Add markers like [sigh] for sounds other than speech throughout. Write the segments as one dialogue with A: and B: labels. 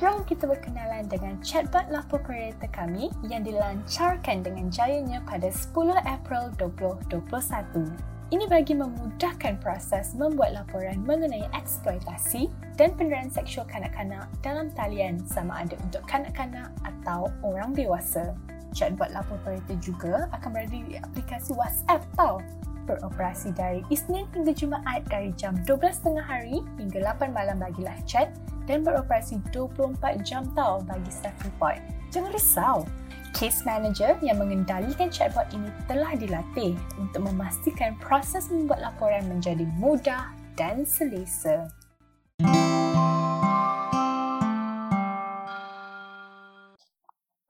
A: Jom kita berkenalan dengan chatbot lapor kereta kami yang dilancarkan dengan jayanya pada 10 April 2021. Ini bagi memudahkan proses membuat laporan mengenai eksploitasi dan penderaan seksual kanak-kanak dalam talian sama ada untuk kanak-kanak atau orang dewasa. Chatbot lapor perintah juga akan berada di aplikasi WhatsApp tau. Beroperasi dari Isnin hingga Jumaat dari jam 12.30 hari hingga 8 malam bagi chat dan beroperasi 24 jam tau bagi staff report. Jangan risau, Case Manager yang mengendalikan chatbot ini telah dilatih untuk memastikan proses membuat laporan menjadi mudah dan selesa.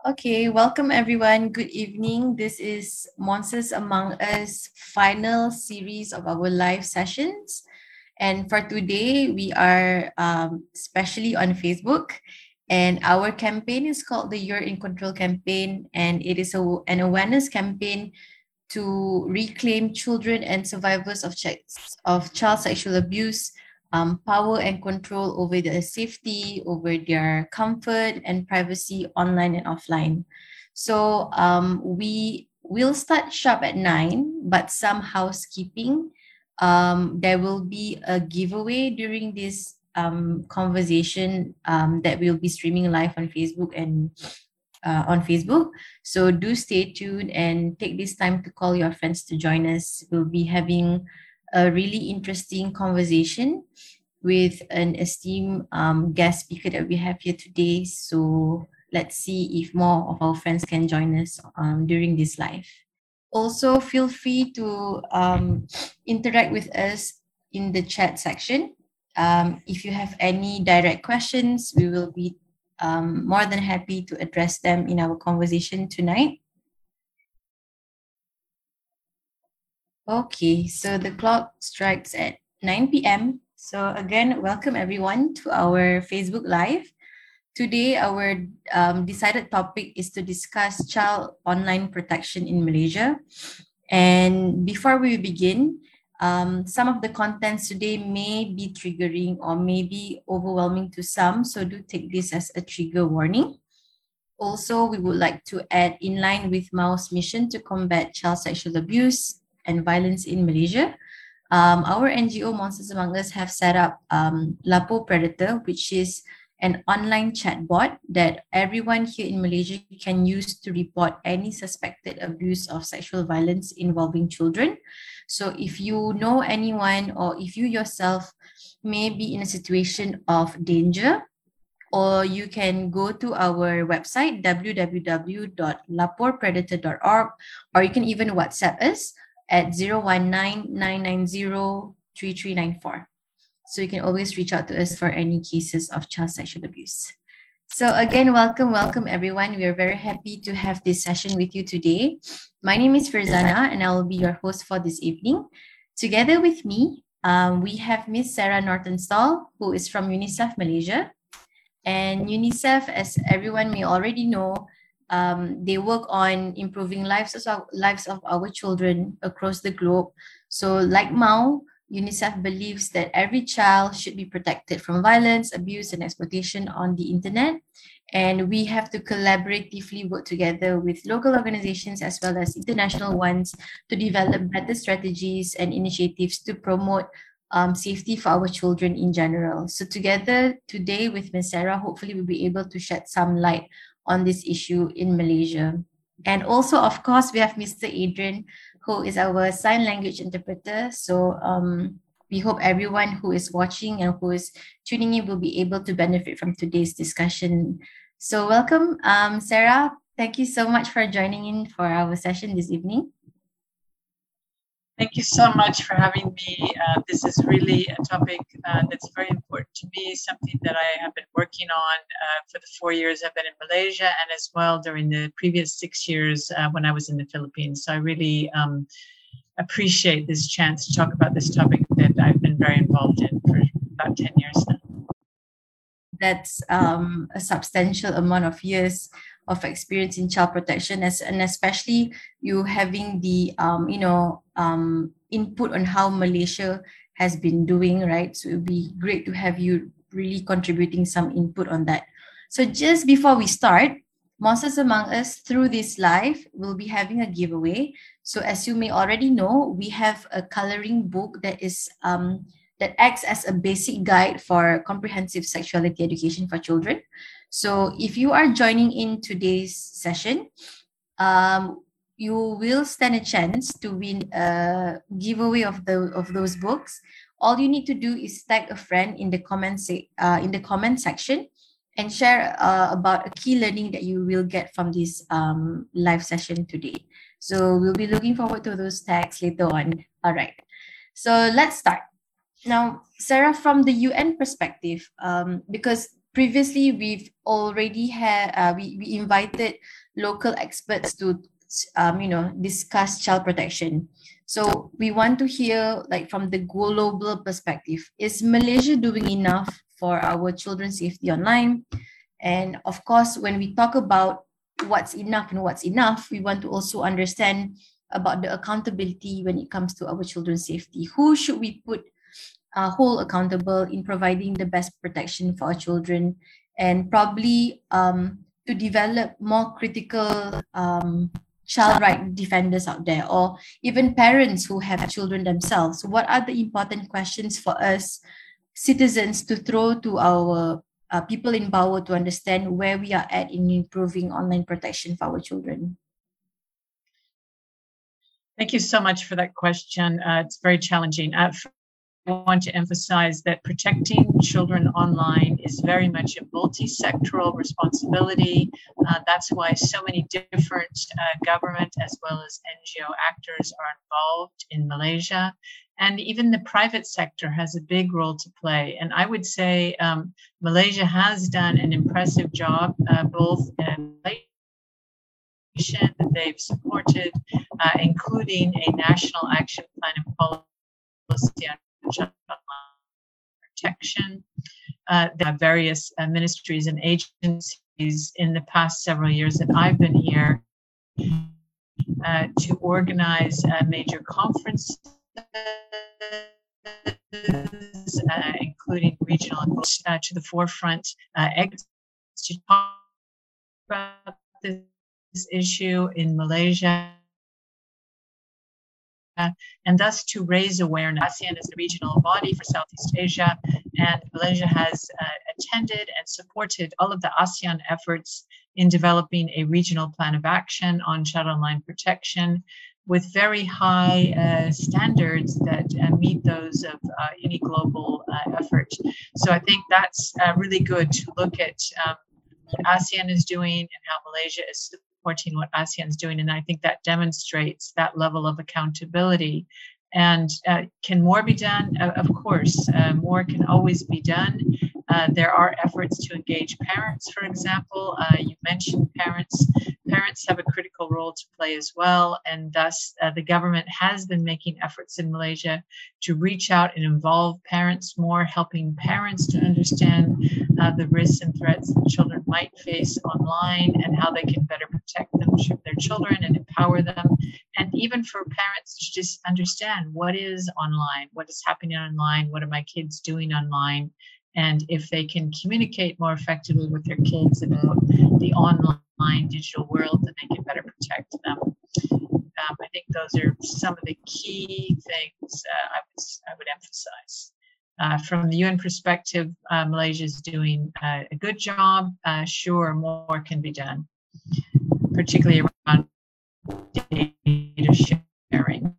B: Okay, welcome everyone. Good evening. This is Monsters Among Us final series of our live sessions. And for today, we are um, especially on Facebook and our campaign is called the You're in Control campaign, and it is a, an awareness campaign to reclaim children and survivors of, ch- of child sexual abuse um, power and control over their safety, over their comfort and privacy online and offline. So um, we will start sharp at nine, but some housekeeping. Um, there will be a giveaway during this um, conversation um, that we'll be streaming live on Facebook and uh, on Facebook. So do stay tuned and take this time to call your friends to join us. We'll be having a really interesting conversation with an esteemed um, guest speaker that we have here today. So let's see if more of our friends can join us um, during this live. Also, feel free to um, interact with us in the chat section um, if you have any direct questions, we will be um, more than happy to address them in our conversation tonight. Okay, so the clock strikes at 9 p.m. So again, welcome everyone to our Facebook Live. Today, our um, decided topic is to discuss child online protection in Malaysia. And before we begin, um, some of the contents today may be triggering or may be overwhelming to some, so do take this as a trigger warning. Also, we would like to add in line with MAU's mission to combat child sexual abuse and violence in Malaysia. Um, our NGO Monsters Among Us have set up um, Lapor Predator, which is an online chatbot that everyone here in Malaysia can use to report any suspected abuse of sexual violence involving children. So if you know anyone or if you yourself may be in a situation of danger, or you can go to our website www.laporpredator.org or you can even WhatsApp us at 019 So you can always reach out to us for any cases of child sexual abuse. So again, welcome, welcome everyone. We are very happy to have this session with you today. My name is Farzana and I will be your host for this evening. Together with me, um, we have Miss Sarah Norton-Staal, who is from UNICEF Malaysia. And UNICEF, as everyone may already know, um, they work on improving lives of, lives of our children across the globe. So like Mau, UNICEF believes that every child should be protected from violence, abuse, and exploitation on the internet. And we have to collaboratively work together with local organizations as well as international ones to develop better strategies and initiatives to promote um, safety for our children in general. So, together today with Ms. Sarah, hopefully, we'll be able to shed some light on this issue in Malaysia. And also, of course, we have Mr. Adrian, who is our sign language interpreter. So um, we hope everyone who is watching and who is tuning in will be able to benefit from today's discussion. So welcome, um, Sarah. Thank you so much for joining in for our session this evening.
C: Thank you so much for having me. Uh, this is really a topic uh, that's very important to me, something that I have been working on uh, for the four years I've been in Malaysia and as well during the previous six years uh, when I was in the Philippines. So I really um, appreciate this chance to talk about this topic that I've been very involved in for about 10 years now.
B: That's um, a substantial amount of years of experience in child protection as and especially you having the um, you know um, input on how Malaysia has been doing right so it would be great to have you really contributing some input on that So just before we start, Monsters Among Us through this live will be having a giveaway. So as you may already know, we have a coloring book that is um, that acts as a basic guide for comprehensive sexuality education for children. So if you are joining in today's session, um, you will stand a chance to win a giveaway of the of those books. All you need to do is tag a friend in the comment se- uh, in the comment section and share uh, about a key learning that you will get from this um, live session today. So we'll be looking forward to those tags later on. All right. So let's start. Now, Sarah, from the UN perspective, um, because previously we've already had, uh, we, we invited local experts to, um, you know, discuss child protection. So we want to hear, like, from the global perspective, is Malaysia doing enough for our children's safety online. And of course, when we talk about what's enough and what's enough, we want to also understand about the accountability when it comes to our children's safety. Who should we put uh, hold accountable in providing the best protection for our children and probably um, to develop more critical um, child right defenders out there or even parents who have children themselves. What are the important questions for us citizens to throw to our uh, people in power to understand where we are at in improving online protection for our children?
C: Thank you so much for that question. Uh, it's very challenging. Uh, want to emphasize that protecting children online is very much a multi sectoral responsibility. Uh, that's why so many different uh, government as well as NGO actors are involved in Malaysia. And even the private sector has a big role to play. And I would say um, Malaysia has done an impressive job, uh, both in that they've supported, uh, including a national action plan and policy on protection. Uh, there are various uh, ministries and agencies in the past several years that I've been here uh, to organize major conferences uh, including regional uh, to the forefront uh, to talk about this issue in Malaysia and thus to raise awareness. ASEAN is the regional body for Southeast Asia, and Malaysia has uh, attended and supported all of the ASEAN efforts in developing a regional plan of action on child online protection, with very high uh, standards that uh, meet those of uh, any global uh, effort. So I think that's uh, really good to look at um, what ASEAN is doing and how Malaysia is supporting what ASEAN is doing. And I think that demonstrates that level of accountability. And uh, can more be done? of course, more can always be done. Uh, there are efforts to engage parents, for example. Uh, you mentioned parents. Parents have a critical role to play as well, and thus uh, the government has been making efforts in Malaysia to reach out and involve parents more, helping parents to understand uh, the risks and threats that children might face online and how they can better protect them, their children and empower them. And even for parents to just understand what is online, what is happening online, what are my kids doing online and if they can communicate more effectively with their kids about the online digital world, then they can better protect them. Um, I think those are some of the key things uh, I, would, I would emphasize. Uh, from the UN perspective, uh, Malaysia is doing uh, a good job. Uh, sure, more can be done, particularly around data sharing.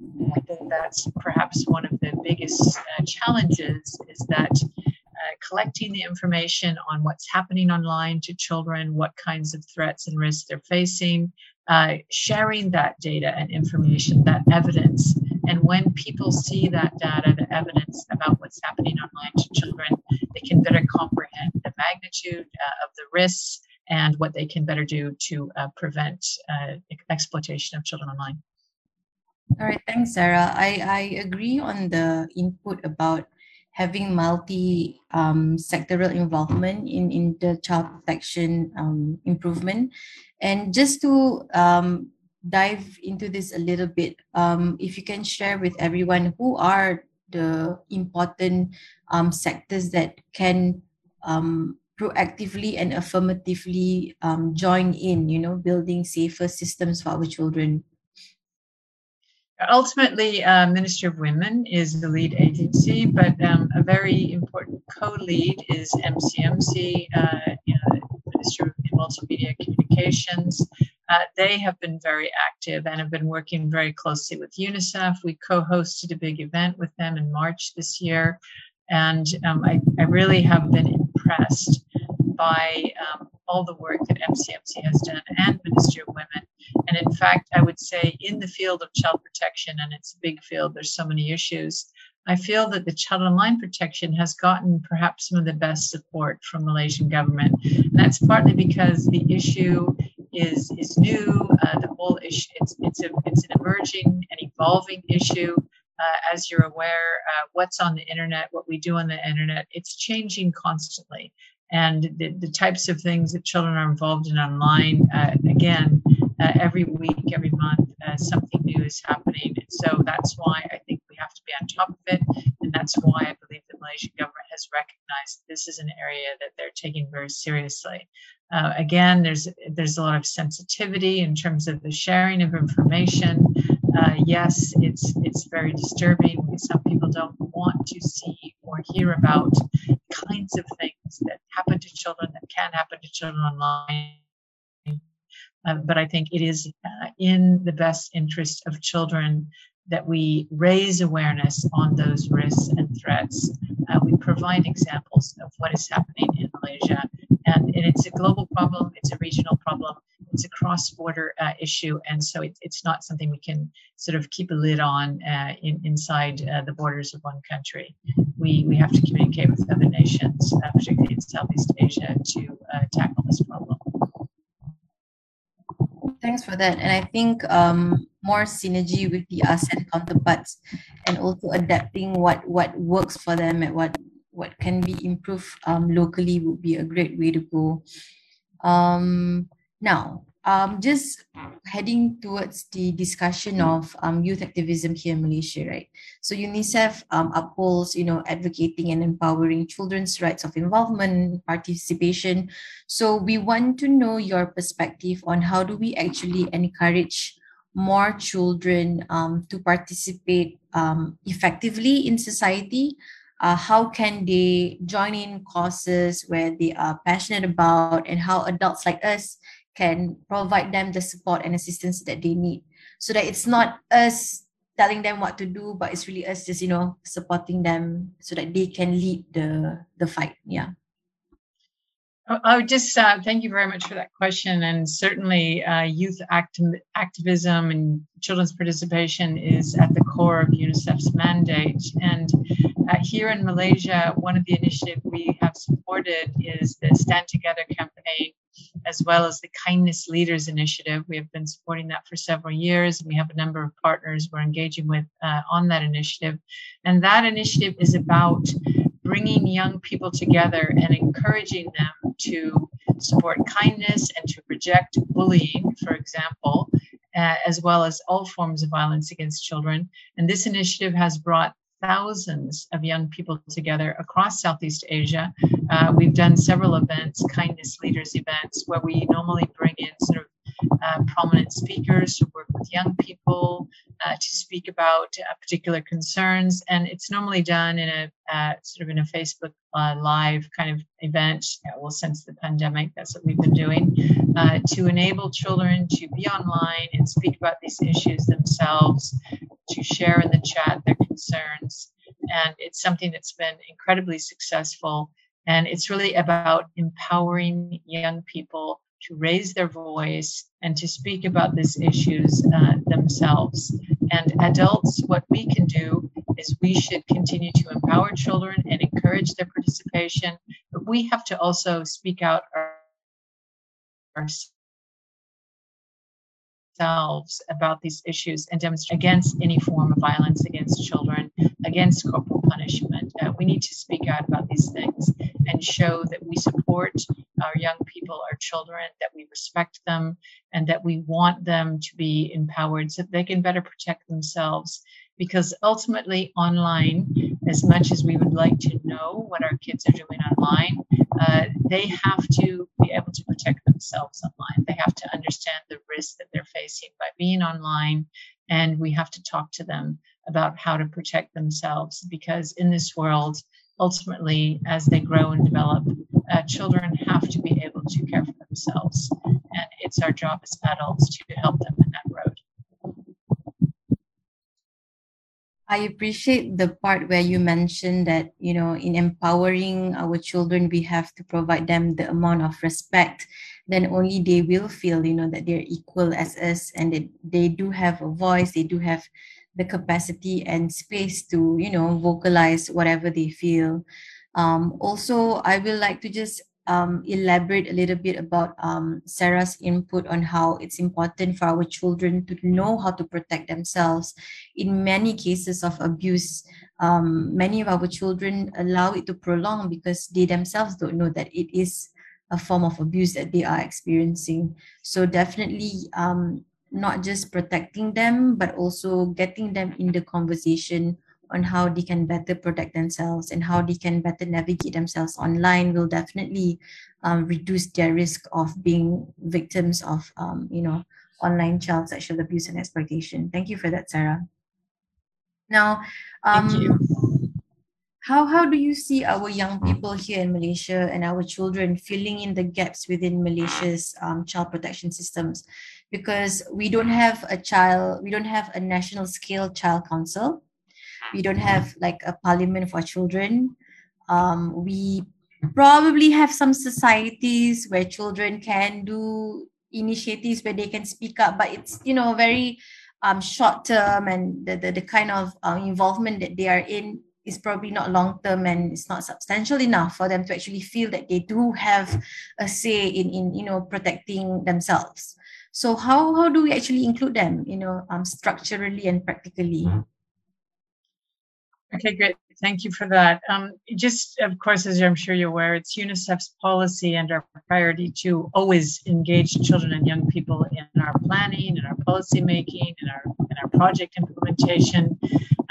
C: I think that's perhaps one of the biggest uh, challenges is that uh, collecting the information on what's happening online to children, what kinds of threats and risks they're facing, uh, sharing that data and information, that evidence. And when people see that data, the evidence about what's happening online to children, they can better comprehend the magnitude uh, of the risks and what they can better do to uh, prevent uh, exploitation of children online.
B: All right, thanks, Sarah. I, I agree on the input about having multi um, sectoral involvement in, in the child protection um, improvement. And just to um, dive into this a little bit, um, if you can share with everyone who are the important um, sectors that can um, proactively and affirmatively join in, you know, building safer systems for our children?
C: Ultimately, uh, Ministry of Women is the lead agency, but um, a very important co-lead is MCMC, uh, you know, Ministry of Multimedia Communications. Uh, they have been very active and have been working very closely with UNICEF. We co-hosted a big event with them in March this year, and um, I, I, really have been impressed by um, all the work that MCMC has done and Ministry of Women. And in fact, I would say in the field of child protection, and it's a big field, there's so many issues. I feel that the child online protection has gotten perhaps some of the best support from Malaysian government. And that's partly because the issue is is new. Uh, the whole issue it's it's a it's an emerging and evolving issue. Uh, as you're aware, uh, what's on the internet, what we do on the internet, it's changing constantly and the, the types of things that children are involved in online uh, again uh, every week every month uh, something new is happening. And so that's why i think we have to be on top of it. And that's why i believe the malaysian government has recognized this is an area that they're taking very seriously. Uh, again there's there's a lot of sensitivity in terms of the sharing of information. Uh, yes it's it's very disturbing. Some people don't want to see or hear about kinds of things that happen to children that can happen to children online. Uh, but I think it is uh, in the best interest of children that we raise awareness on those risks and threats. Uh, we provide examples of what is happening in Malaysia. And, and it's a global problem, it's a regional problem, it's a cross border uh, issue. And so it, it's not something we can sort of keep a lid on uh, in, inside uh, the borders of one country. We, we have to communicate with other nations, particularly in Southeast Asia, to tackle this problem.
B: Thanks for that. And I think um, more synergy with the ASEAN counterparts and also adapting what, what works for them and what, what can be improved um, locally would be a great way to go. Um, now, um, just heading towards the discussion of um, youth activism here in Malaysia, right? So UNICEF um, upholds, you know, advocating and empowering children's rights of involvement, participation. So we want to know your perspective on how do we actually encourage more children um, to participate um, effectively in society. Uh, how can they join in causes where they are passionate about and how adults like us can provide them the support and assistance that they need so that it's not us telling them what to do but it's really us just you know supporting them so that they can lead the the fight yeah
C: I would just uh, thank you very much for that question. And certainly, uh, youth acti- activism and children's participation is at the core of UNICEF's mandate. And uh, here in Malaysia, one of the initiatives we have supported is the Stand Together campaign, as well as the Kindness Leaders Initiative. We have been supporting that for several years, and we have a number of partners we're engaging with uh, on that initiative. And that initiative is about bringing young people together and encouraging them to support kindness and to reject bullying, for example, uh, as well as all forms of violence against children. And this initiative has brought thousands of young people together across Southeast Asia. Uh, we've done several events, kindness leaders events, where we normally bring in sort of uh, prominent speakers who work with young people uh, to speak about uh, particular concerns. And it's normally done in a uh, sort of in a Facebook uh, live kind of event. well, since the pandemic, that's what we've been doing uh, to enable children to be online and speak about these issues themselves, to share in the chat their concerns. And it's something that's been incredibly successful. And it's really about empowering young people to raise their voice and to speak about these issues uh, themselves. And adults, what we can do is we should continue to empower children and encourage their participation, but we have to also speak out ourselves about these issues and demonstrate against any form of violence against children, against corporal punishment. Uh, we need to speak out about these things and show that we support our young people, our children, that we respect them, and that we want them to be empowered so that they can better protect themselves. Because ultimately, online, as much as we would like to know what our kids are doing online, uh, they have to be able to protect themselves online. They have to understand the risk that they're facing by being online, and we have to talk to them about how to protect themselves because in this world, ultimately, as they grow and develop, uh, children have to be able to care for themselves, and it's our job as adults to help them in that
B: I appreciate the part where you mentioned that, you know, in empowering our children, we have to provide them the amount of respect. Then only they will feel, you know, that they're equal as us and that they do have a voice, they do have the capacity and space to, you know, vocalize whatever they feel. Um, also, I will like to just um, elaborate a little bit about um, Sarah's input on how it's important for our children to know how to protect themselves. In many cases of abuse, um, many of our children allow it to prolong because they themselves don't know that it is a form of abuse that they are experiencing. So definitely um, not just protecting them, but also getting them in the conversation on how they can better protect themselves and how they can better navigate themselves online will definitely um, reduce their risk of being victims of um, you know online child sexual abuse and exploitation thank you for that sarah now um,
C: Thank you.
B: how how do you see our young people here in malaysia and our children filling in the gaps within malaysia's um, child protection systems? Because we don't have a child we don't have a national scale child council. We don't have like a parliament for children. Um, we probably have some societies where children can do initiatives where they can speak up but it's you know very um, short term and the, the, the kind of uh, involvement that they are in is probably not long term and it's not substantial enough for them to actually feel that they do have a say in in you know protecting themselves so how how do we actually include them you know um, structurally and practically mm-hmm.
C: Okay, great. Thank you for that. Um, just, of course, as I'm sure you're aware, it's UNICEF's policy and our priority to always engage children and young people in our planning, in our policy making, in our in our project implementation.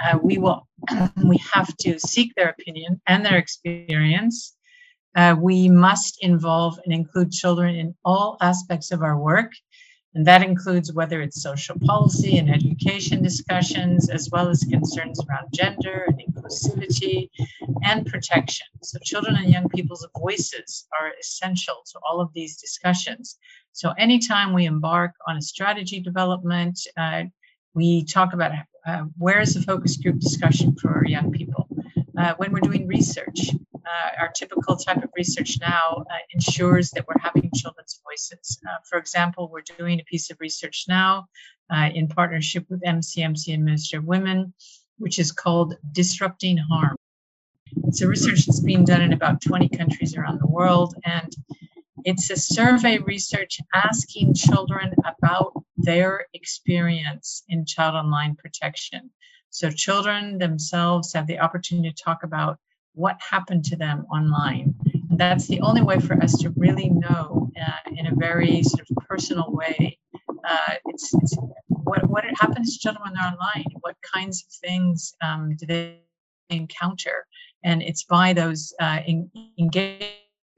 C: Uh, we will, [clears throat] we have to seek their opinion and their experience. Uh, we must involve and include children in all aspects of our work and that includes whether it's social policy and education discussions, as well as concerns around gender and inclusivity and protection. So, children and young people's voices are essential to all of these discussions. So, anytime we embark on a strategy development, uh, we talk about uh, where is the focus group discussion for young people. Uh, when we're doing research, uh, our typical type of research now uh, ensures that we're having children's voices. Uh, for example, we're doing a piece of research now uh, in partnership with MCMC and Ministry of Women, which is called Disrupting Harm. It's a research that's being done in about 20 countries around the world, and it's a survey research asking children about their experience in child online protection. So, children themselves have the opportunity to talk about what happened to them online. And that's the only way for us to really know uh, in a very sort of personal way. Uh, it's, it's, what, what happens to children when they're online. What kinds of things um, do they encounter? And it's by those uh, in,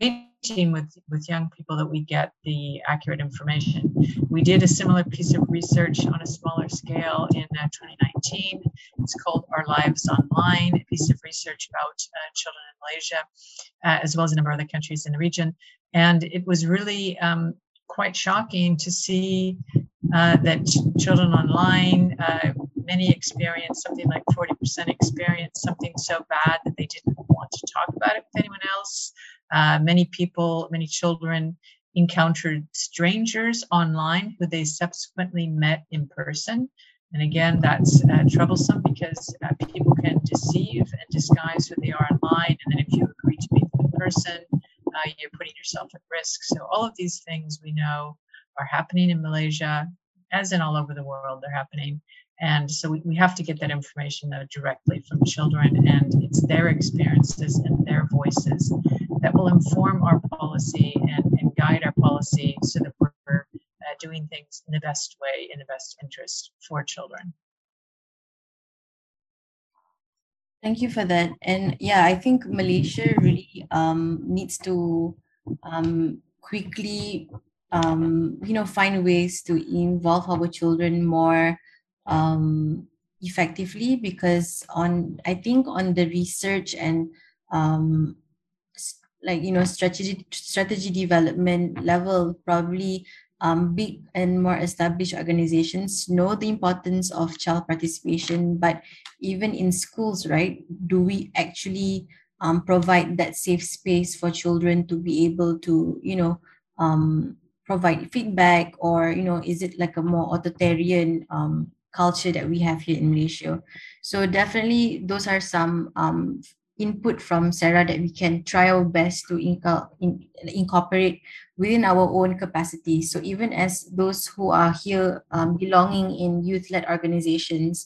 C: engaging with, with young people that we get the accurate information. We did a similar piece of research on a smaller scale in uh, 2019. It's called Our Lives Online, a piece of research about uh, children in Malaysia, uh, as well as a number of other countries in the region. And it was really um, quite shocking to see uh, that children online, uh, many experience something like 40% experience something so bad that they didn't want to talk about it with anyone else. Uh, many people, many children encountered strangers online who they subsequently met in person. And again, that's uh, troublesome because uh, people can deceive and disguise who they are online. And then if you agree to meet them in person, uh, you're putting yourself at risk. So all of these things we know are happening in Malaysia, as in all over the world, they're happening. And so we, we have to get that information though directly from children, and it's their experiences and their voices that will inform our policy and, and guide our policy so that we're uh, doing things in the best way, in the best interest for children.
B: Thank you for that. And yeah, I think Malaysia really um, needs to um, quickly, um, you know, find ways to involve our children more um, effectively because on I think on the research and um, like you know strategy strategy development level probably um, big and more established organizations know the importance of child participation but even in schools right do we actually um, provide that safe space for children to be able to you know um, provide feedback or you know is it like a more authoritarian um, culture that we have here in malaysia so definitely those are some um, input from Sarah that we can try our best to inc- in, incorporate within our own capacity. So even as those who are here um, belonging in youth-led organizations,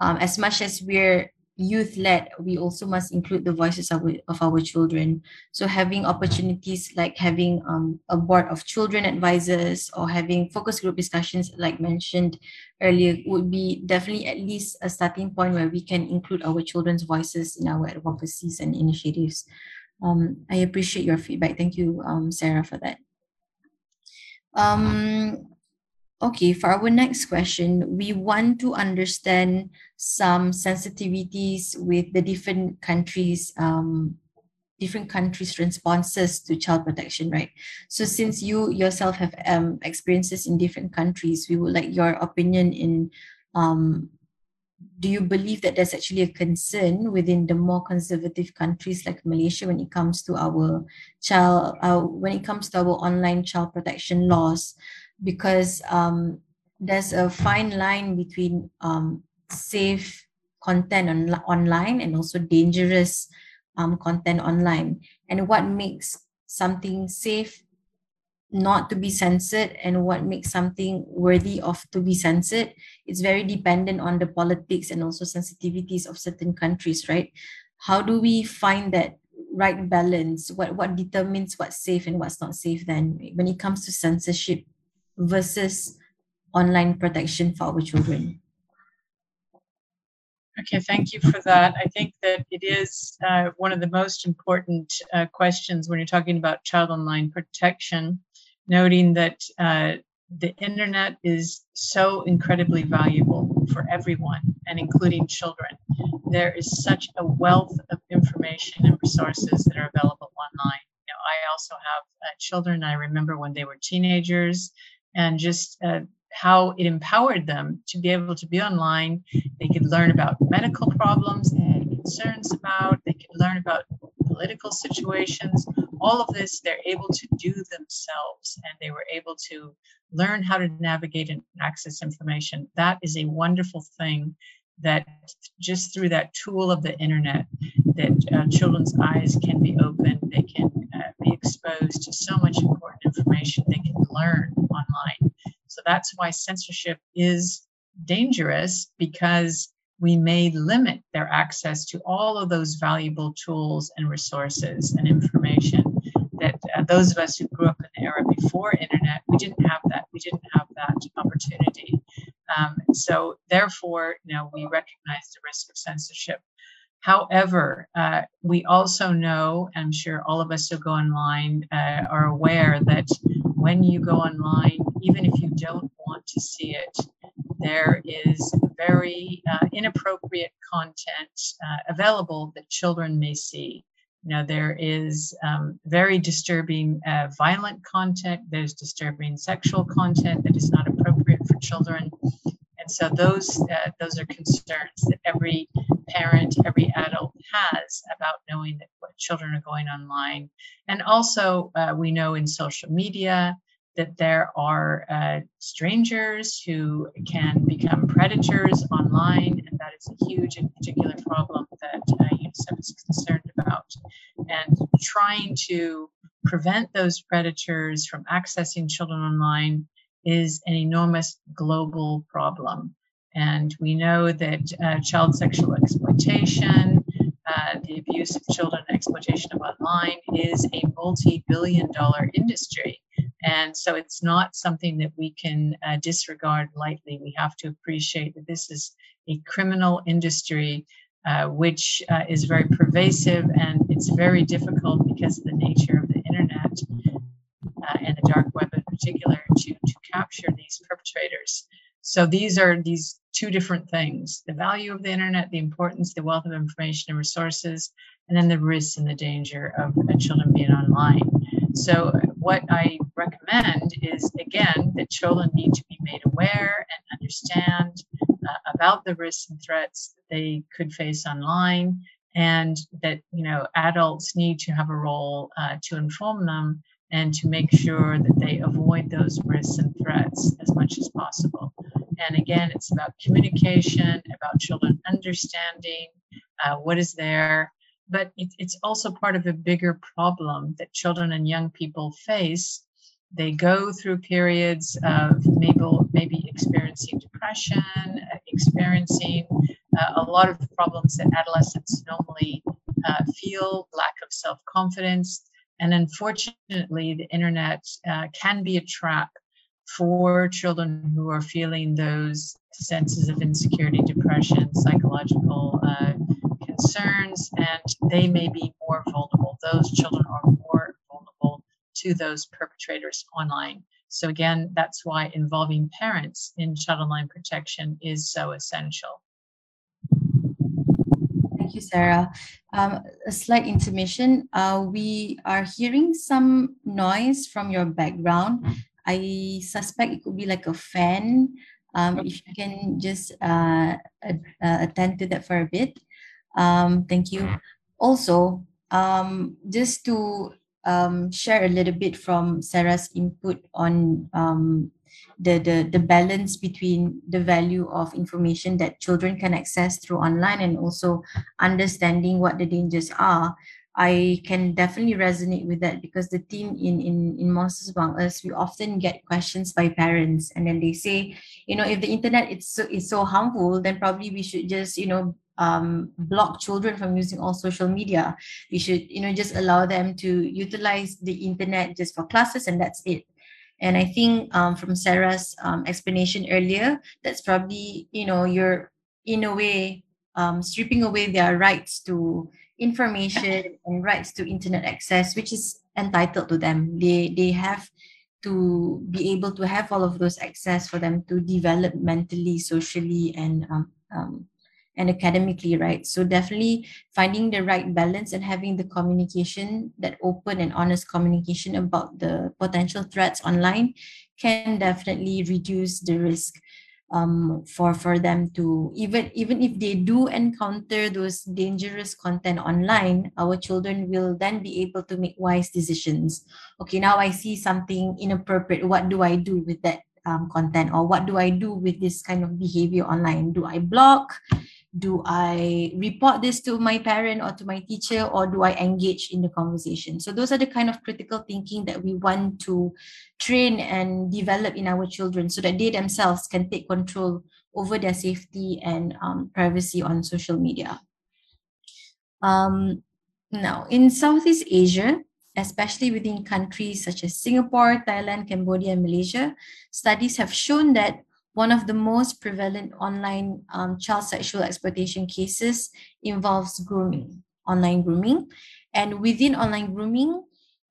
B: um, as much as we're youth led, we also must include the voices of, of our children. So having opportunities like having um, a board of children advisors or having focus group discussions, like mentioned earlier, would be definitely at least a starting point where we can include our children's voices in our advocacies and initiatives. Um, I appreciate your feedback. Thank you, um, Sarah, for that. Um, Okay, for our next question, we want to understand some sensitivities with the different countries, um, different countries' responses to child protection, right? So since you yourself have um, experiences in different countries, we would like your opinion in um, do you believe that there's actually a concern within the more conservative countries like Malaysia when it comes to our child, uh, when it comes to our online child protection laws? Because um, there's a fine line between um, safe content on, online and also dangerous um, content online. And what makes something safe not to be censored and what makes something worthy of to be censored it's very dependent on the politics and also sensitivities of certain countries right? How do we find that right balance? What what determines what's safe and what's not safe then when it comes to censorship versus online protection for our children?
C: Okay, thank you for that. I think that it is uh, one of the most important uh, questions when you're talking about child online protection, noting that uh, the internet is so incredibly valuable for everyone and including children. There is such a wealth of information and resources that are available online. You know, I also have uh, children. I remember when they were teenagers, and just uh, how it empowered them to be able to be online. They could learn about medical problems and concerns about, they could learn about political situations. All of this they're able to do themselves and they were able to learn how to navigate and access information. That is a wonderful thing that just through that tool of the internet that uh, children's eyes can be opened they can uh, be exposed to so much important information they can learn online. So that's why censorship is dangerous because we may limit their access to all of those valuable tools and resources and information that uh, those of us who grew up in the era before internet we didn't have that we didn't have that opportunity um, so therefore, you know, we recognize the risk of censorship. However, uh, we also know, I'm sure all of us who go online uh, are aware that when you go online, even if you don't want to see it, there is very uh, inappropriate content uh, available that children may see. You know, there is um, very disturbing uh, violent content, there's disturbing sexual content that is not appropriate for children. So those, uh, those are concerns that every parent, every adult has about knowing that what children are going online. And also, uh, we know in social media that there are uh, strangers who can become predators online, and that is a huge and particular problem that uh, UNICEF is concerned about. And trying to prevent those predators from accessing children online is an enormous global problem. And we know that uh, child sexual exploitation, uh, the abuse of children, exploitation of online is a multi billion dollar industry. And so it's not something that we can uh, disregard lightly. We have to appreciate that this is a criminal industry uh, which uh, is very pervasive and it's very difficult because of the nature of the internet uh, and the dark web particular to, to capture these perpetrators. So these are these two different things the value of the internet, the importance, the wealth of information and resources, and then the risks and the danger of children being online. So, what I recommend is again that children need to be made aware and understand uh, about the risks and threats that they could face online, and that you know adults need to have a role uh, to inform them and to make sure that they avoid those risks and threats as much as possible. And again, it's about communication, about children understanding uh, what is there, but it, it's also part of a bigger problem that children and young people face. They go through periods of maybe, maybe experiencing depression, uh, experiencing uh, a lot of problems that adolescents normally uh, feel, lack of self confidence. And unfortunately, the internet uh, can be a trap for children who are feeling those senses of insecurity, depression, psychological uh, concerns, and they may be more vulnerable. Those children are more vulnerable to those perpetrators online. So, again, that's why involving parents in child online protection is so essential.
B: Thank you, Sarah. Um, a slight intermission. Uh, we are hearing some noise from your background. I suspect it could be like a fan. Um, if you can just uh, uh, attend to that for a bit. Um, thank you. Also, um, just to um, share a little bit from Sarah's input on um, the, the, the balance between the value of information that children can access through online and also understanding what the dangers are. I can definitely resonate with that because the team in in in Monsters Among Us, we often get questions by parents, and then they say, you know, if the internet is so is so harmful, then probably we should just you know um, block children from using all social media. We should you know just allow them to utilize the internet just for classes, and that's it. And I think um, from Sarah's um, explanation earlier, that's probably you know you're in a way um, stripping away their rights to information and rights to internet access, which is entitled to them. They they have to be able to have all of those access for them to develop mentally, socially, and um, um, and academically, right? So definitely finding the right balance and having the communication, that open and honest communication about the potential threats online, can definitely reduce the risk um, for for them to even even if they do encounter those dangerous content online our children will then be able to make wise decisions. Okay now i see something inappropriate. What do i do with that um, content? Or what do i do with this kind of behavior online? Do i block do I report this to my parent or to my teacher, or do I engage in the conversation? So, those are the kind of critical thinking that we want to train and develop in our children so that they themselves can take control over their safety and um, privacy on social media. Um, now, in Southeast Asia, especially within countries such as Singapore, Thailand, Cambodia, and Malaysia, studies have shown that one of the most prevalent online um, child sexual exploitation cases involves grooming, online grooming. And within online grooming,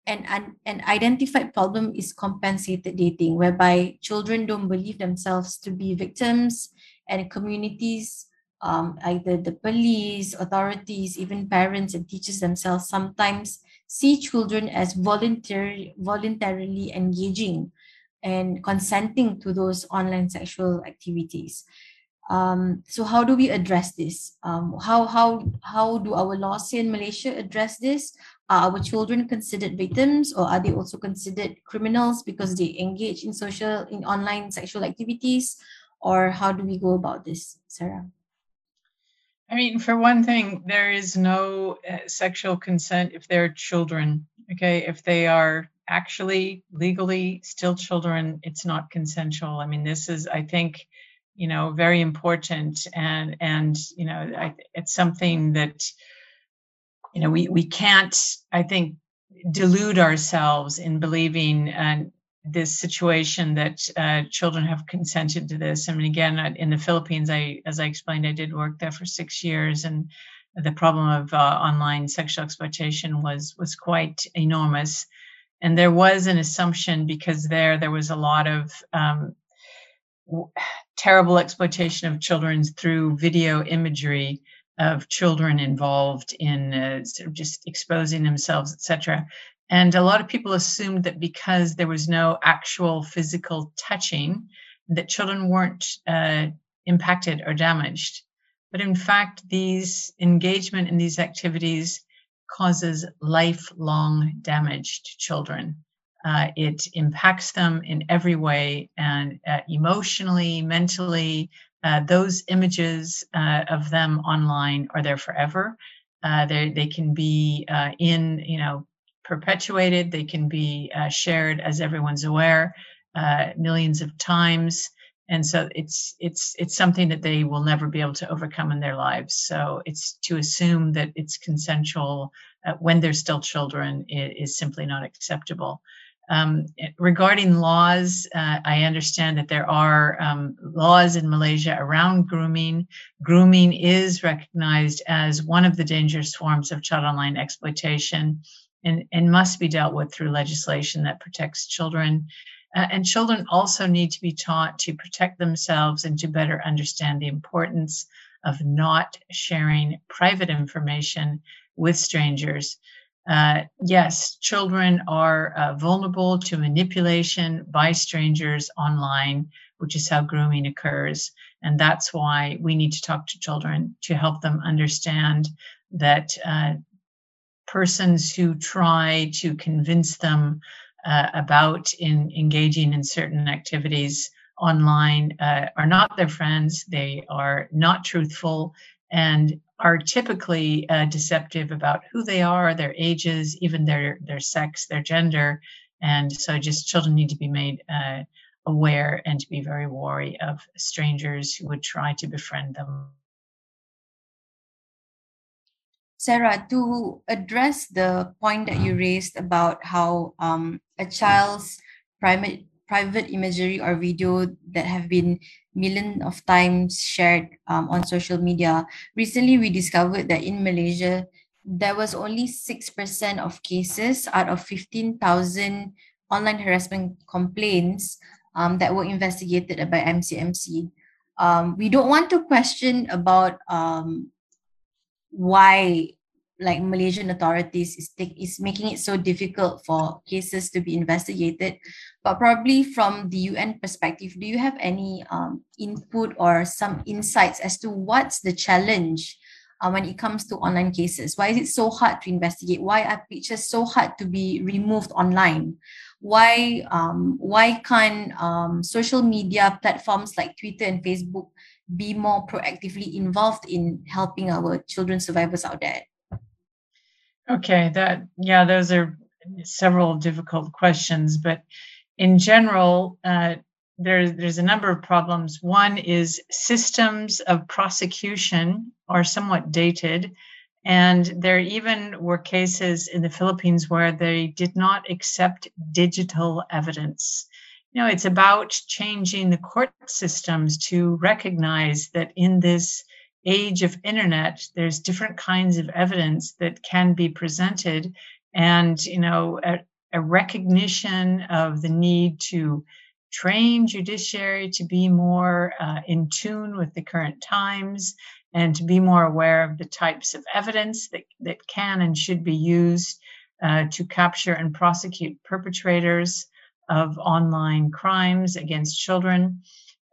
B: an, an, an identified problem is compensated dating, whereby children don't believe themselves to be victims, and communities, um, either the police, authorities, even parents and teachers themselves, sometimes see children as voluntary, voluntarily engaging and consenting to those online sexual activities. Um, so how do we address this? Um, how how how do our laws here in Malaysia address this? Are our children considered victims, or are they also considered criminals because they engage in social in online sexual activities? Or how do we go about this, Sarah?
C: I mean, for one thing, there is no uh, sexual consent if they're children. Okay, if they are actually legally still children it's not consensual i mean this is i think you know very important and and you know I, it's something that you know we we can't i think delude ourselves in believing this situation that uh, children have consented to this. I mean, again, in the Philippines, I, as I explained, I did work there for six years, and the problem of uh, online sexual exploitation was was quite enormous. And there was an assumption because there there was a lot of um, terrible exploitation of children through video imagery of children involved in uh, sort of just exposing themselves, etc. And a lot of people assumed that because there was no actual physical touching, that children weren't uh, impacted or damaged. But in fact, these engagement in these activities causes lifelong damage to children. Uh, it impacts them in every way and uh, emotionally, mentally. Uh, those images uh, of them online are there forever. Uh, they they can be uh, in you know perpetuated. They can be shared, as everyone's aware, millions of times. And so it's it's it's something that they will never be able to overcome in their lives. So it's to assume that it's consensual when they're still children is, is simply not acceptable. Um, regarding laws, uh, I understand that there are um, laws in Malaysia around grooming. Grooming is recognized as one of the dangerous forms of child online exploitation and, and must be dealt with through legislation that protects children. Uh, and children also need to be taught to protect themselves and to better understand the importance of not sharing private information with strangers. Uh, yes, children are uh, vulnerable to manipulation by strangers online, which is how grooming occurs. And that's why we need to talk to children to help them understand that uh, persons who try to convince them uh, about in engaging in certain activities online uh, are not their friends. They are not truthful and are typically uh, deceptive about who they are, their ages, even their their sex, their gender, and so just children need to be made uh, aware and to be very wary of strangers who would try to befriend them.
B: Sarah, to address the point that you raised about how um, a child's private private imagery or video that have been millions of times shared um, on social media. Recently, we discovered that in Malaysia, there was only 6% of cases out of 15,000 online harassment complaints um, that were investigated by MCMC. Um, we don't want to question about um, why like Malaysian authorities is take, is making it so difficult for cases to be investigated. But probably from the UN perspective, do you have any um, input or some insights as to what's the challenge uh, when it comes to online cases? Why is it so hard to investigate? Why are pictures so hard to be removed online? Why um, why can't um, social media platforms like Twitter and Facebook be more proactively involved in helping our children survivors out there?
C: Okay, that yeah, those are several difficult questions, but in general, uh, there's there's a number of problems. One is systems of prosecution are somewhat dated, and there even were cases in the Philippines where they did not accept digital evidence. You know, it's about changing the court systems to recognize that in this age of internet, there's different kinds of evidence that can be presented, and you know, a, a recognition of the need to train judiciary to be more uh, in tune with the current times and to be more aware of the types of evidence that, that can and should be used uh, to capture and prosecute perpetrators of online crimes against children.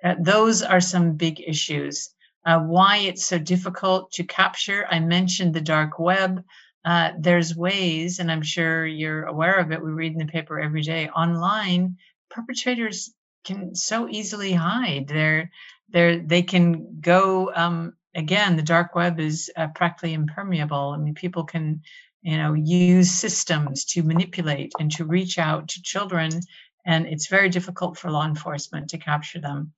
C: Uh, those are some big issues uh, why it's so difficult to capture. I mentioned the dark web. Uh, there's ways, and I'm sure you're aware of it. We read in the paper every day online. Perpetrators can so easily hide. They're, they're, they can go. Um, again, the dark web is uh, practically impermeable. I mean, people can, you know, use systems to manipulate and to reach out to children, and it's very difficult for law enforcement to capture them.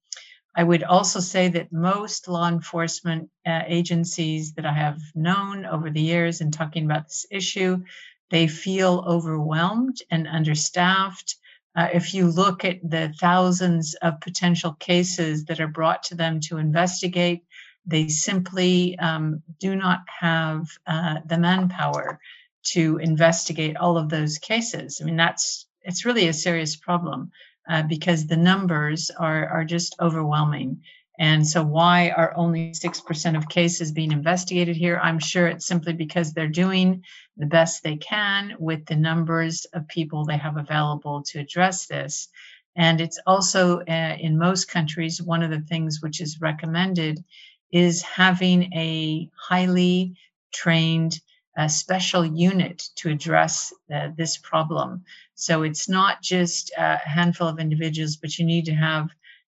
C: I would also say that most law enforcement uh, agencies that I have known over the years in talking about this issue, they feel overwhelmed and understaffed. Uh, if you look at the thousands of potential cases that are brought to them to investigate, they simply um, do not have uh, the manpower to investigate all of those cases. I mean, that's it's really a serious problem uh, because the numbers are are just overwhelming. And so, why are only 6% of cases being investigated here? I'm sure it's simply because they're doing the best they can with the numbers of people they have available to address this. And it's also uh, in most countries, one of the things which is recommended is having a highly trained uh, special unit to address uh, this problem. So it's not just a handful of individuals, but you need to have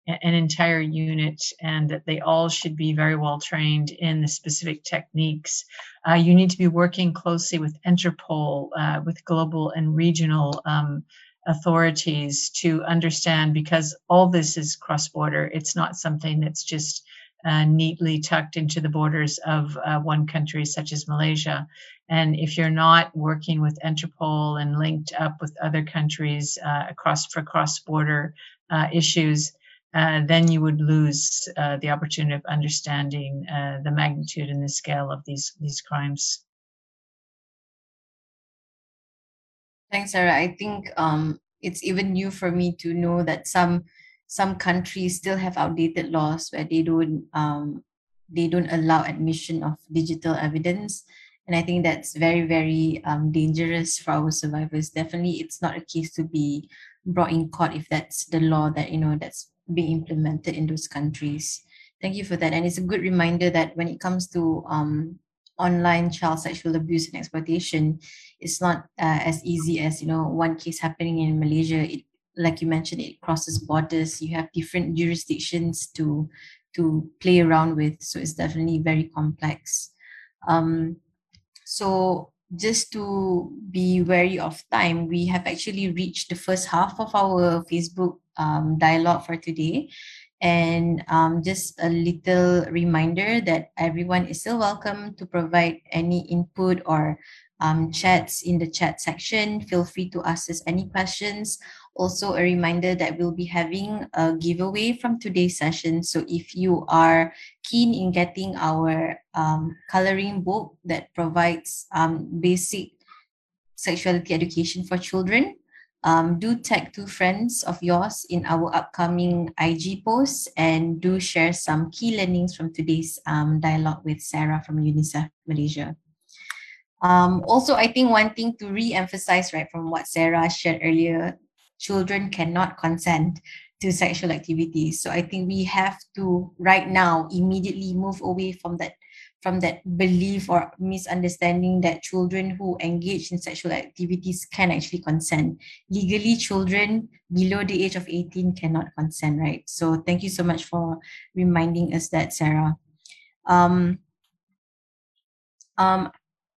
C: an entire unit and that they all should be very well trained in the specific techniques. Uh, you need to be working closely with Interpol, uh, with global and regional um, authorities to understand because all this is cross border. It's not something that's just uh, neatly tucked into the borders of uh, one country, such as Malaysia. And if you're not working with Interpol and linked up with other countries uh, across for cross border uh, issues, uh, then you would lose uh, the opportunity of understanding the magnitude and the scale of these these crimes.
B: Thanks, Sarah. I think um, it's even new for me to know that some some countries still have outdated laws where they don't um, they don't allow admission of digital evidence and i think that's very very um, dangerous for our survivors definitely it's not a case to be brought in court if that's the law that you know that's being implemented in those countries. Thank you for that. And it's a good reminder that when it comes to um, online child sexual abuse and exploitation, it's not uh, as easy as you know one case happening in Malaysia. It, like you mentioned, it crosses borders. You have different jurisdictions to to play around with, so it's definitely very complex. Um, so just to be wary of time, we have actually reached the first half of our Facebook um, dialogue for today. And um, just a little reminder that everyone is still welcome to provide any input or um, chats in the chat section. Feel free to ask us any questions. Also, a reminder that we'll be having a giveaway from today's session. So, if you are keen in getting our um, coloring book that provides um, basic sexuality education for children, um, do tag two friends of yours in our upcoming IG posts and do share some key learnings from today's um, dialogue with Sarah from UNICEF Malaysia. Um, also, I think one thing to re-emphasize, right, from what Sarah shared earlier, children cannot consent to sexual activities. So I think we have to right now immediately move away from that from that belief or misunderstanding that children who engage in sexual activities can actually consent. Legally, children below the age of 18 cannot consent, right? So thank you so much for reminding us that, Sarah. Um, um,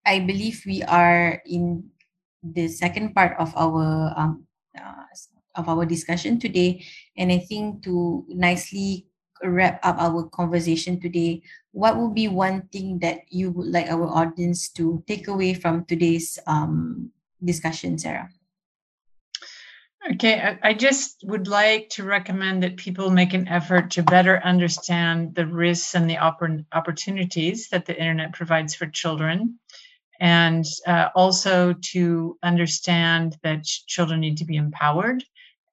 B: I believe we are in the second part of our um, of our discussion today, and I think to nicely wrap up our conversation today, what would be one thing that you would like our audience to take away from today's um, discussion, Sarah?
C: Okay, I, just would like to recommend that people make an effort to better understand the risks and the oppor- opportunities that the internet provides for children, and uh, also to understand that children need to be empowered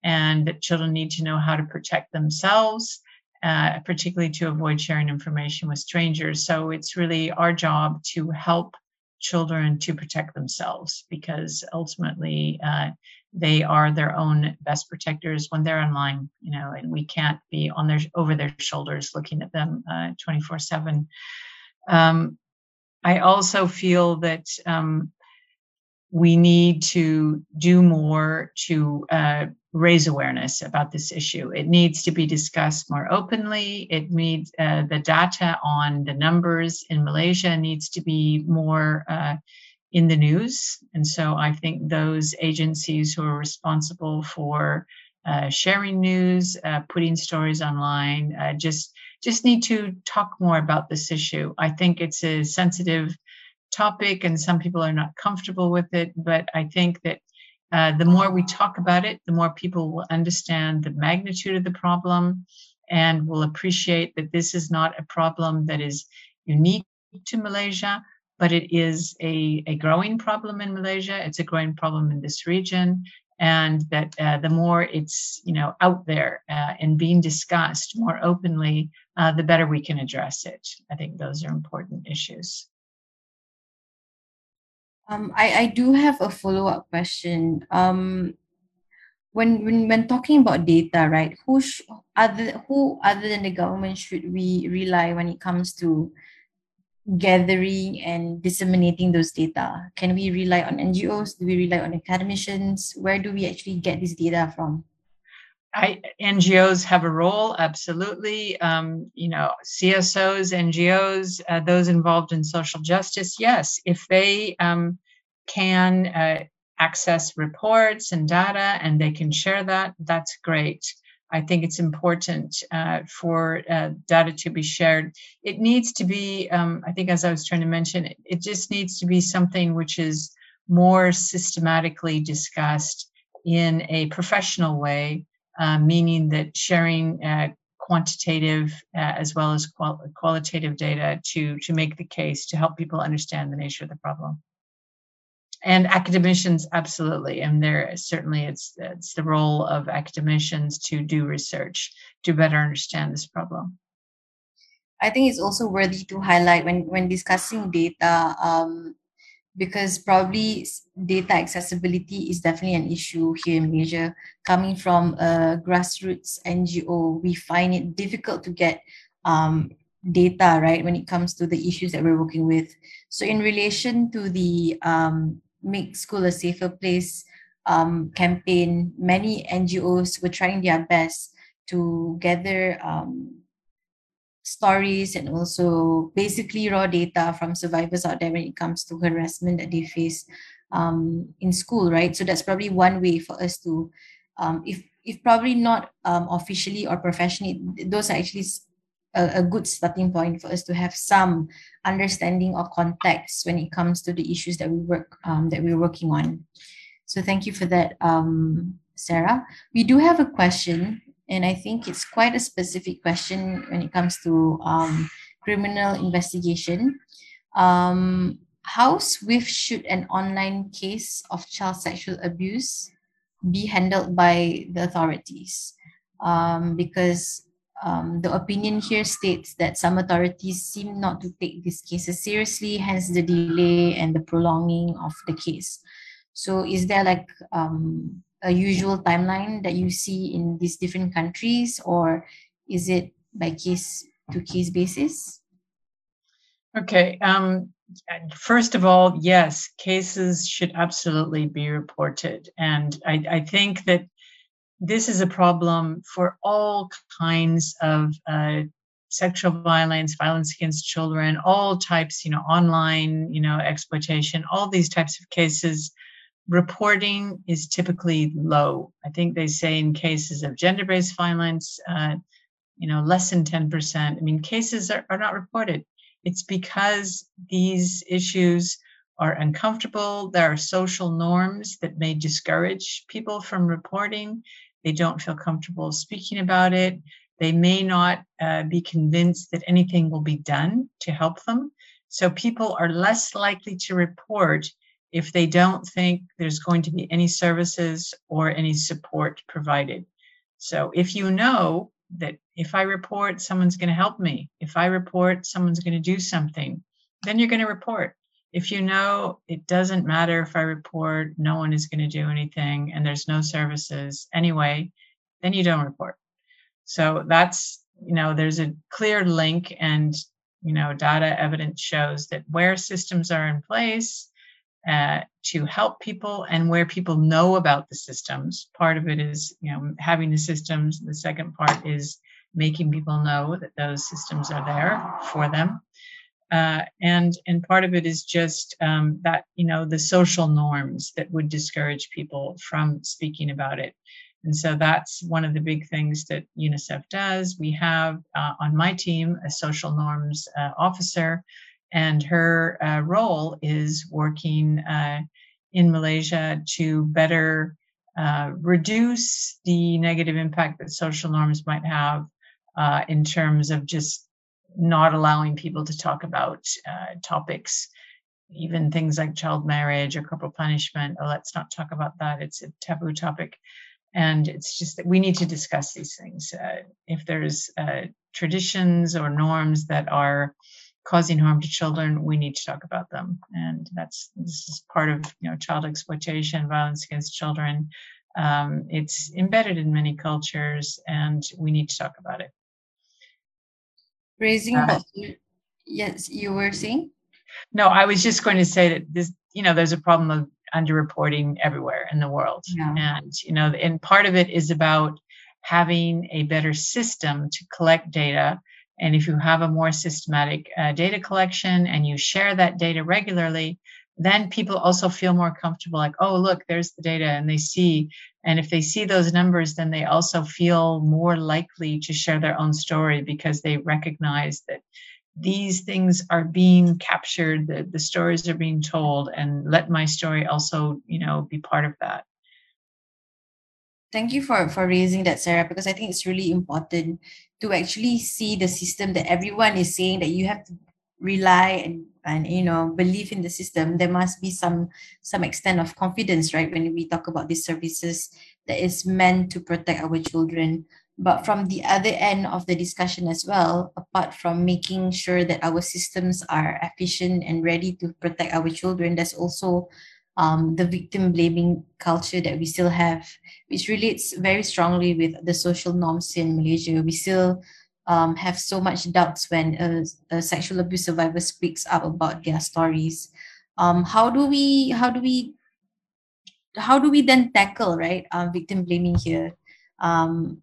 C: and that children need to know how to protect themselves uh, particularly to avoid sharing information with strangers. So it's really our job to help children to protect themselves because ultimately uh, they are their own best protectors when they're online, you know, and we can't be on their over their shoulders looking at them uh, 24 7. Um, I also feel that um, we need to do more to uh, raise awareness about this issue. It needs to be discussed more openly. It needs uh, the data on the numbers in Malaysia needs to be more uh, in the news. And so I think those agencies who are responsible for uh, sharing news, uh, putting stories online, uh, just just need to talk more about this issue. I think it's a sensitive topic and some people are not comfortable with it, but I think that uh, the more we talk about it, the more people will understand the magnitude of the problem and will appreciate that this is not a problem that is unique to Malaysia, but it is a, a growing problem in Malaysia. It's a growing problem in this region. And that uh, the more it's you know out there uh, and being discussed more openly, uh, the better we can address it. I think those are important issues.
B: Um, I, I do have a follow up question. Um, when, when when talking about data, right? Who sh- other who other than the government should we rely when it comes to gathering and disseminating those data? Can we rely on NGOs? Do we rely on academicians? Where do we actually get this data from?
C: I, NGOs have a role, absolutely. Um, you know, CSOs, NGOs, uh, those involved in social justice, yes, if they um, can uh, access reports and data and they can share that, that's great. I think it's important uh, for uh, data to be shared. It needs to be, um, I think, as I was trying to mention, it, it just needs to be something which is more systematically discussed in a professional way uh, meaning that sharing uh, quantitative uh, as well as qual- qualitative data to to make the case to help people understand the nature of the problem. And academicians absolutely. And there certainly it's it's the role of academicians to do research to better understand this problem.
B: I think it's also worthy to highlight when when discussing data um, because probably data accessibility is definitely an issue here in Malaysia. Coming from a grassroots NGO, we find it difficult to get um, data, right, when it comes to the issues that we're working with. So, in relation to the um, Make School a Safer Place um, campaign, many NGOs were trying their best to gather um, stories and also basically raw data from survivors out there when it comes to harassment that they face um, in school, right? So that's probably one way for us to, um, if if probably not um, officially or professionally, those are actually a, a, good starting point for us to have some understanding or context when it comes to the issues that we work um, that we're working on. So thank you for that, um, Sarah. We do have a question and I think it's quite a specific question when it comes to um, criminal investigation. Um, how swift should an online case of child sexual abuse be handled by the authorities? Um, because um, the opinion here states that some authorities seem not to take these cases seriously, hence the delay and the prolonging of the case. So, is there like um, a usual timeline that you see in these different countries, or is it by case to case basis?
C: Okay. Um, first of all, yes, cases should absolutely be reported. And I, I think that this is a problem for all kinds of uh, sexual violence, violence against children, all types, you know, online, you know, exploitation, all these types of cases reporting is typically low. I think they say in cases of gender based violence, uh, you know, less than 10%. I mean, cases are, are not reported. It's because these issues are uncomfortable. There are social norms that may discourage people from reporting. They don't feel comfortable speaking about it. They may not uh, be convinced that anything will be done to help them. So people are less likely to report if they don't think there's going to be any services or any support provided. So if you know that if I report, someone's going to help me, if I report, someone's going to do something, then you're going to report. If you know it doesn't matter if I report, no one is going to do anything and there's no services anyway, then you don't report. So that's, you know, there's a clear link and, you know, data evidence shows that where systems are in place, uh, to help people and where people know about the systems. Part of it is, you know, having the systems. The second part is making people know that those systems are there for them. Uh, and and part of it is just um, that you know the social norms that would discourage people from speaking about it and so that's one of the big things that unicef does we have uh, on my team a social norms uh, officer and her uh, role is working uh, in Malaysia to better uh, reduce the negative impact that social norms might have uh, in terms of just not allowing people to talk about uh, topics, even things like child marriage or corporal punishment. Oh, let's not talk about that. It's a taboo topic. And it's just that we need to discuss these things. Uh, if there's traditions or norms that are causing harm to children, we need to talk about them. And that's this is part of you know child exploitation, violence against children. Um, it's embedded in many cultures, and we need to talk about it.
B: Raising uh, yes, you were saying.
C: No, I was just going to say that this, you know, there's a problem of underreporting everywhere in the world, yeah. and you know, and part of it is about having a better system to collect data and if you have a more systematic uh, data collection and you share that data regularly, then people also feel more comfortable like, oh, look, there's the data, and they see. And if they see those numbers, then they also feel more likely to share their own story because they recognize that these things are being captured, the, the stories are being told, and let my story also, you know, be part of that.
B: Thank you for, for raising that, Sarah, because I think it's really important to actually see the system that everyone is saying that you have to rely and and you know believe in the system there must be some some extent of confidence right? When we talk about these services that is meant to protect our children. But from the other end of the discussion as well apart from making sure that our systems are efficient and ready to protect our children there's also um, the victim blaming culture that we still have, which relates very strongly with the social norms in Malaysia. We still um, have so much doubts when a, a, sexual abuse survivor speaks up about their stories. Um, how do we how do we how do we then tackle right um, victim blaming here? Um,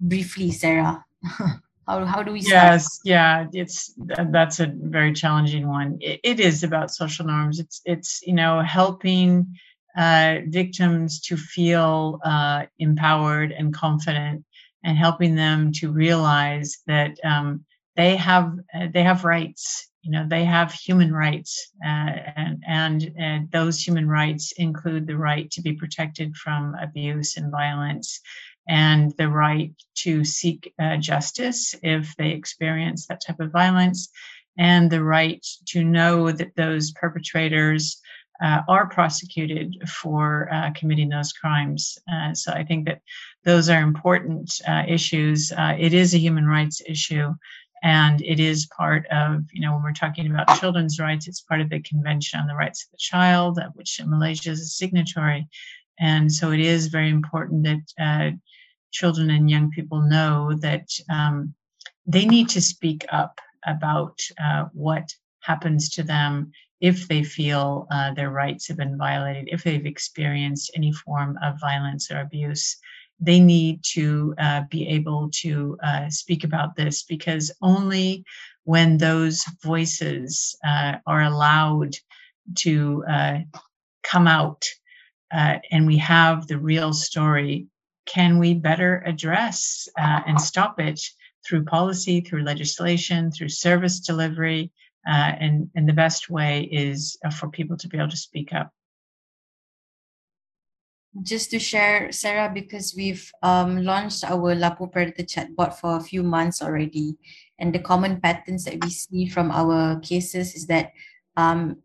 B: briefly, Sarah. [laughs] how, how do we
C: yes yeah it's that's a very challenging one. It, it is about social norms. It's it's you know helping uh, victims to feel uh, empowered and confident and helping them to realize that um, they have uh, they have rights you know they have human rights uh, and, and and those human rights include the right to be protected from abuse and violence and the right to seek uh, justice if they experience that type of violence, and the right to know that those perpetrators uh, are prosecuted for uh, committing those crimes. Uh, so I think that those are important uh, issues. Uh, it is a human rights issue. And it is part of, you know, when we're talking about children's rights, it's part of the Convention on the Rights of the Child, which Malaysia is a signatory. And so it is very important that children and young people know that um, they need to speak up about uh, what happens to them if they feel uh, their rights have been violated, if they've experienced any form of violence or abuse. They need to uh, be able to uh, speak about this because only when those voices uh, are allowed to uh, come out and we have the real story can we better address uh, and stop it through policy, through legislation, through service delivery? Uh, and, and the best way is uh, for people to be able to speak up.
B: Just to share, Sarah, because we've um, launched our Lapor Predator chatbot for a few months already, and the common patterns that we see from our cases is that um,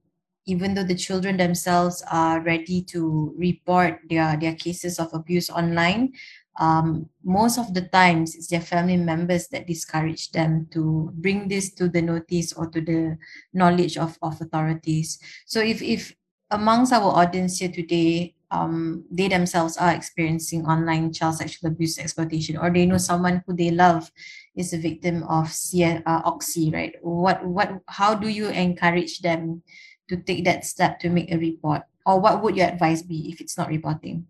B: even though the children themselves are ready to report their, their cases of abuse online, um, most of the times it's their family members that discourage them to bring this to the notice or to the knowledge of, of authorities. So if, if amongst our audience here today, um, they themselves are experiencing online child sexual abuse exploitation, or they know someone who they love is a victim of C- uh, Oxy, right? What, what, how do you encourage them to take that step to make a report? Or what would your advice be if it's not reporting?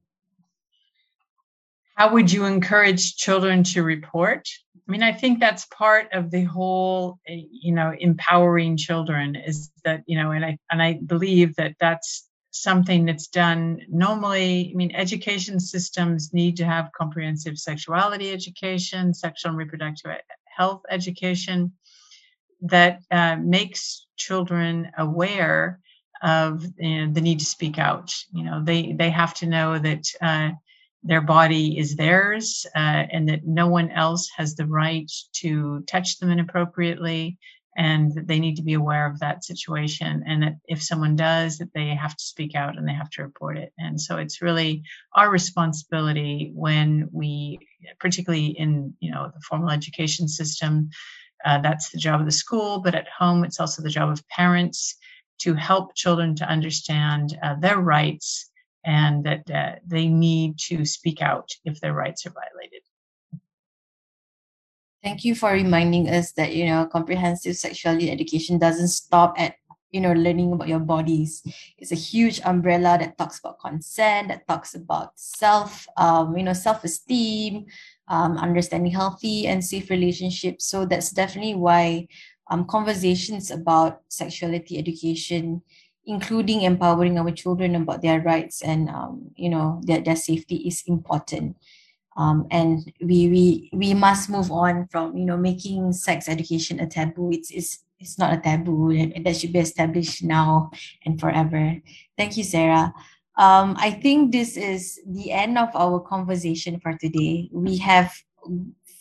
C: How would you encourage children to report? I mean, I think that's part of the whole, eh, you know, empowering children is that, you know, and I and I believe that that's something that's done normally. I mean, education systems need to have comprehensive sexuality education, sexual and reproductive health education that uh, makes children aware of you know, the need to speak out. You know, they they have to know that uh, their body is theirs uh, and that no one else has the right to touch them inappropriately and that they need to be aware of that situation and that if someone does that they have to speak out and they have to report it and so it's really our responsibility when we particularly in you know the formal education system uh, that's the job of the school but at home it's also the job of parents to help children to understand uh, their rights and that uh, they need to speak out if their rights are violated
B: Thank you for reminding us that you know comprehensive sexuality education doesn't stop at you know learning about your bodies. It's a huge umbrella that talks about consent, that talks about self, um, you know, self-esteem, um, understanding healthy and safe relationships. So that's definitely why um, conversations about sexuality education including empowering our children about their rights and um, you know their, their safety is important. Um, and we we we must move on from you know making sex education a taboo. It's it's it's not a taboo. And that should be established now and forever. Thank you sarah um, i think this is the end of our conversation for today we have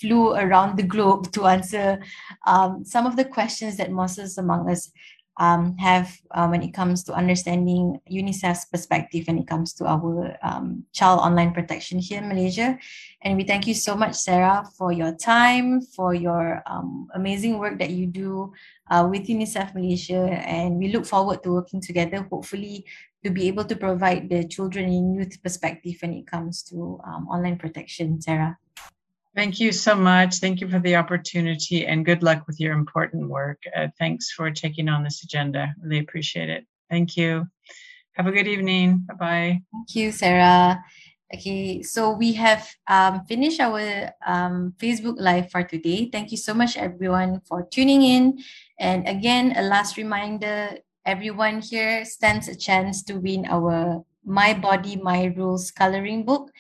B: flew around the globe to answer um, some of the questions that Monsters Among Us um, have uh, when it comes to understanding UNICEF's perspective when it comes to our um, child online protection here in Malaysia. And we thank you so much, Sarah, for your time, for your um, amazing work that you do uh, with UNICEF Malaysia. And we look forward to working together, hopefully, to be able to provide the children and youth perspective when it comes to um, online protection, Sarah.
C: Thank you so much. Thank you for the opportunity and good luck with your important work. Uh, thanks for taking on this agenda. Really appreciate it. Thank you. Have a good evening. Bye bye.
B: Thank you, Sarah. Okay, so we have um, finished our um, Facebook Live for today. Thank you so much, everyone, for tuning in. And again, a last reminder everyone here stands a chance to win our My Body, My Rules coloring book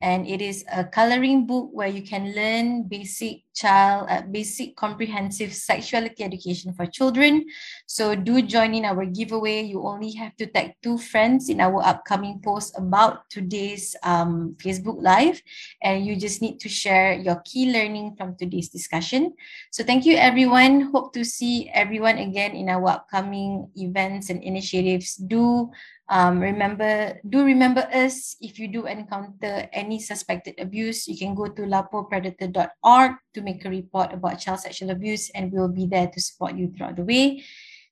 B: and it is a coloring book where you can learn basic child uh, basic comprehensive sexuality education for children. So do join in our giveaway. You only have to tag two friends in our upcoming post about today's um, facebook live. And you just need to share your key learning from today's discussion. So thank you everyone. Hope to see everyone again in our upcoming events and initiatives. Do um, remember, do remember us if you do encounter any suspected abuse. You can go to laporpredator.org to make a report about child sexual abuse, and we'll be there to support you throughout the way.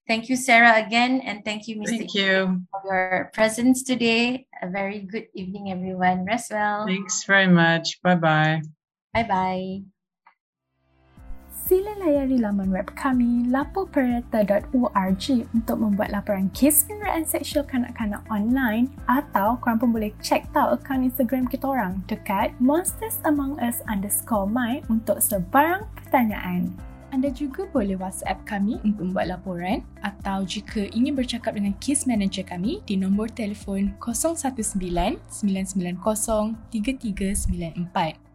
B: Thank you, Sarah, again, and thank you, Mr.
C: Thank you
B: for your presence today. A very good evening, everyone. Rest well.
C: Thanks very much. Bye bye.
B: Bye bye.
A: Sila layari laman web kami lapopereta.org untuk membuat laporan kes penderaan seksual kanak-kanak online atau korang pun boleh check tahu akaun Instagram kita orang dekat monsters among us underscore my untuk sebarang pertanyaan. Anda juga boleh WhatsApp kami untuk membuat laporan atau jika ingin bercakap dengan case manager kami di nombor telefon 019 990 3394.